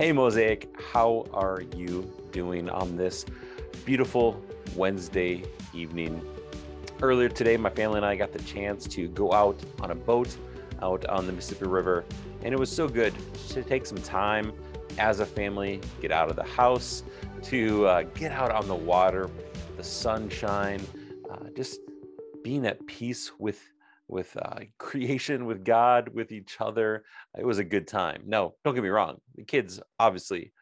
Hey, Mosaic, how are you doing on this beautiful Wednesday evening? Earlier today, my family and I got the chance to go out on a boat out on the Mississippi River, and it was so good to take some time as a family, get out of the house, to uh, get out on the water, the sunshine, uh, just being at peace with with uh, creation, with God, with each other. It was a good time. No, don't get me wrong. The kids obviously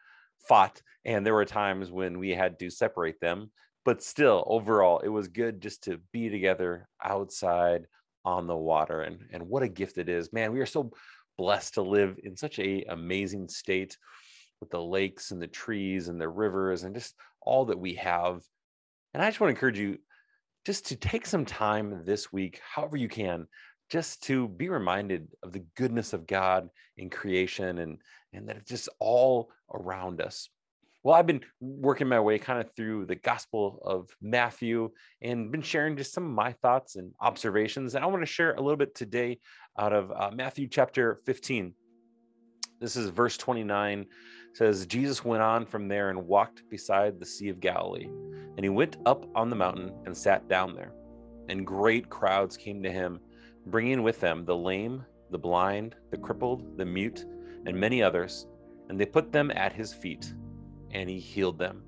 fought, and there were times when we had to separate them. But still, overall, it was good just to be together outside on the water. And, and what a gift it is. Man, we are so blessed to live in such a amazing state with the lakes and the trees and the rivers and just all that we have. And I just want to encourage you just to take some time this week, however you can, just to be reminded of the goodness of God in creation and, and that it's just all around us. Well, I've been working my way kind of through the Gospel of Matthew and been sharing just some of my thoughts and observations. And I want to share a little bit today out of uh, Matthew chapter 15. This is verse 29 says Jesus went on from there and walked beside the Sea of Galilee. And he went up on the mountain and sat down there. And great crowds came to him, bringing with them the lame, the blind, the crippled, the mute, and many others. And they put them at his feet, and he healed them.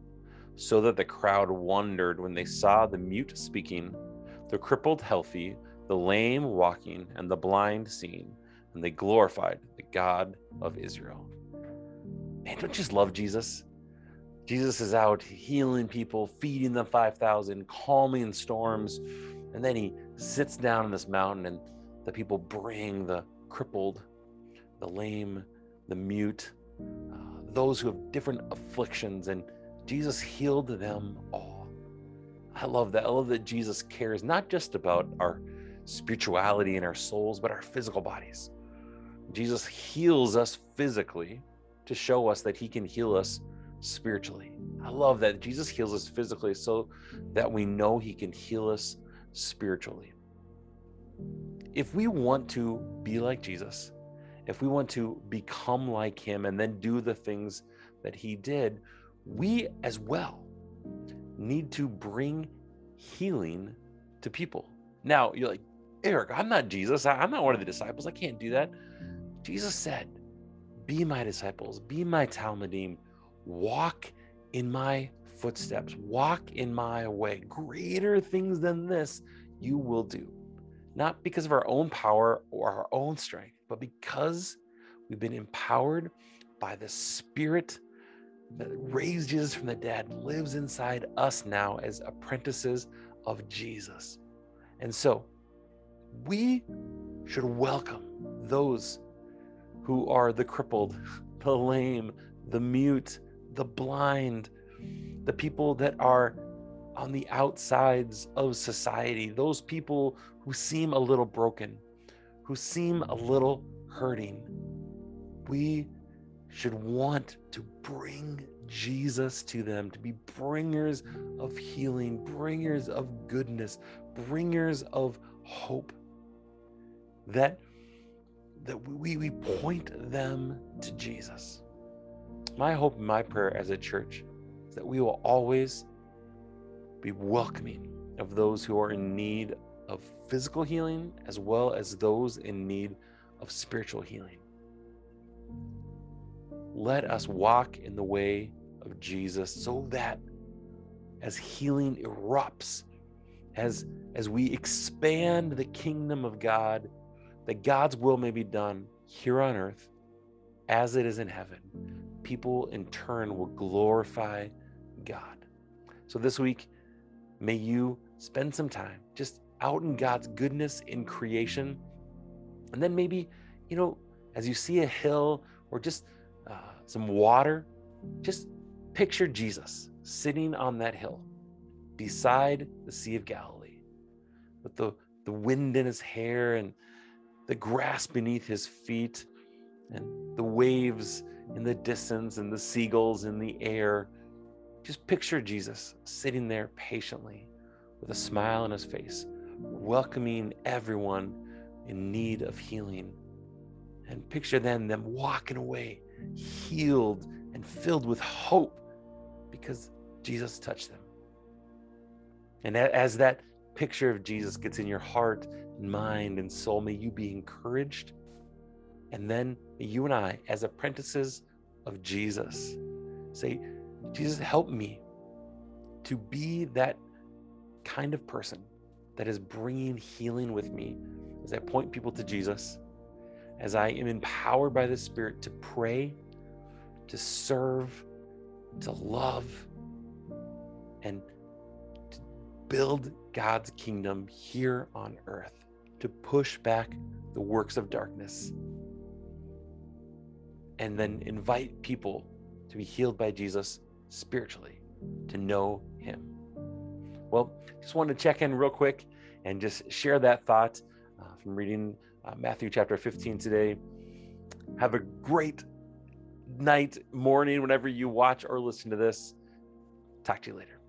So that the crowd wondered when they saw the mute speaking, the crippled healthy, the lame walking, and the blind seeing, and they glorified the God of Israel man, don't you just love Jesus? Jesus is out healing people, feeding the 5,000, calming storms. And then he sits down in this mountain, and the people bring the crippled, the lame, the mute, uh, those who have different afflictions, and Jesus healed them all. I love that. I love that Jesus cares not just about our spirituality and our souls, but our physical bodies. Jesus heals us physically to show us that he can heal us spiritually. I love that Jesus heals us physically so that we know he can heal us spiritually. If we want to be like Jesus, if we want to become like him and then do the things that he did, we as well need to bring healing to people. Now, you're like, Eric, I'm not Jesus. I'm not one of the disciples. I can't do that. Jesus said, be my disciples, be my Talmidim, walk in my footsteps, walk in my way. Greater things than this you will do. Not because of our own power or our own strength, but because we've been empowered by the Spirit that raised Jesus from the dead, lives inside us now as apprentices of Jesus. And so we should welcome those who are the crippled, the lame, the mute, the blind, the people that are on the outsides of society, those people who seem a little broken, who seem a little hurting. We should want to bring Jesus to them, to be bringers of healing, bringers of goodness, bringers of hope. That that we, we point them to Jesus. My hope and my prayer as a church is that we will always be welcoming of those who are in need of physical healing as well as those in need of spiritual healing. Let us walk in the way of Jesus so that as healing erupts, as, as we expand the kingdom of God that God's will may be done here on earth as it is in heaven. People in turn will glorify God. So this week, may you spend some time just out in God's goodness in creation. And then maybe, you know, as you see a hill or just uh, some water, just picture Jesus sitting on that hill beside the Sea of Galilee with the, the wind in his hair and the grass beneath his feet, and the waves in the distance, and the seagulls in the air. Just picture Jesus sitting there patiently with a smile on his face, welcoming everyone in need of healing. And picture then them walking away, healed and filled with hope because Jesus touched them. And as that picture of Jesus gets in your heart and mind and soul, may you be encouraged. And then you and I, as apprentices of Jesus, say, Jesus, help me to be that kind of person that is bringing healing with me as I point people to Jesus, as I am empowered by the Spirit to pray, to serve, to love, and to build God's kingdom here on earth, to push back the works of darkness, and then invite people to be healed by Jesus spiritually, to know Him. Well, just wanted to check in real quick and just share that thought uh, from reading uh, Matthew chapter 15 today. Have a great night, morning, whenever you watch or listen to this. Talk to you later.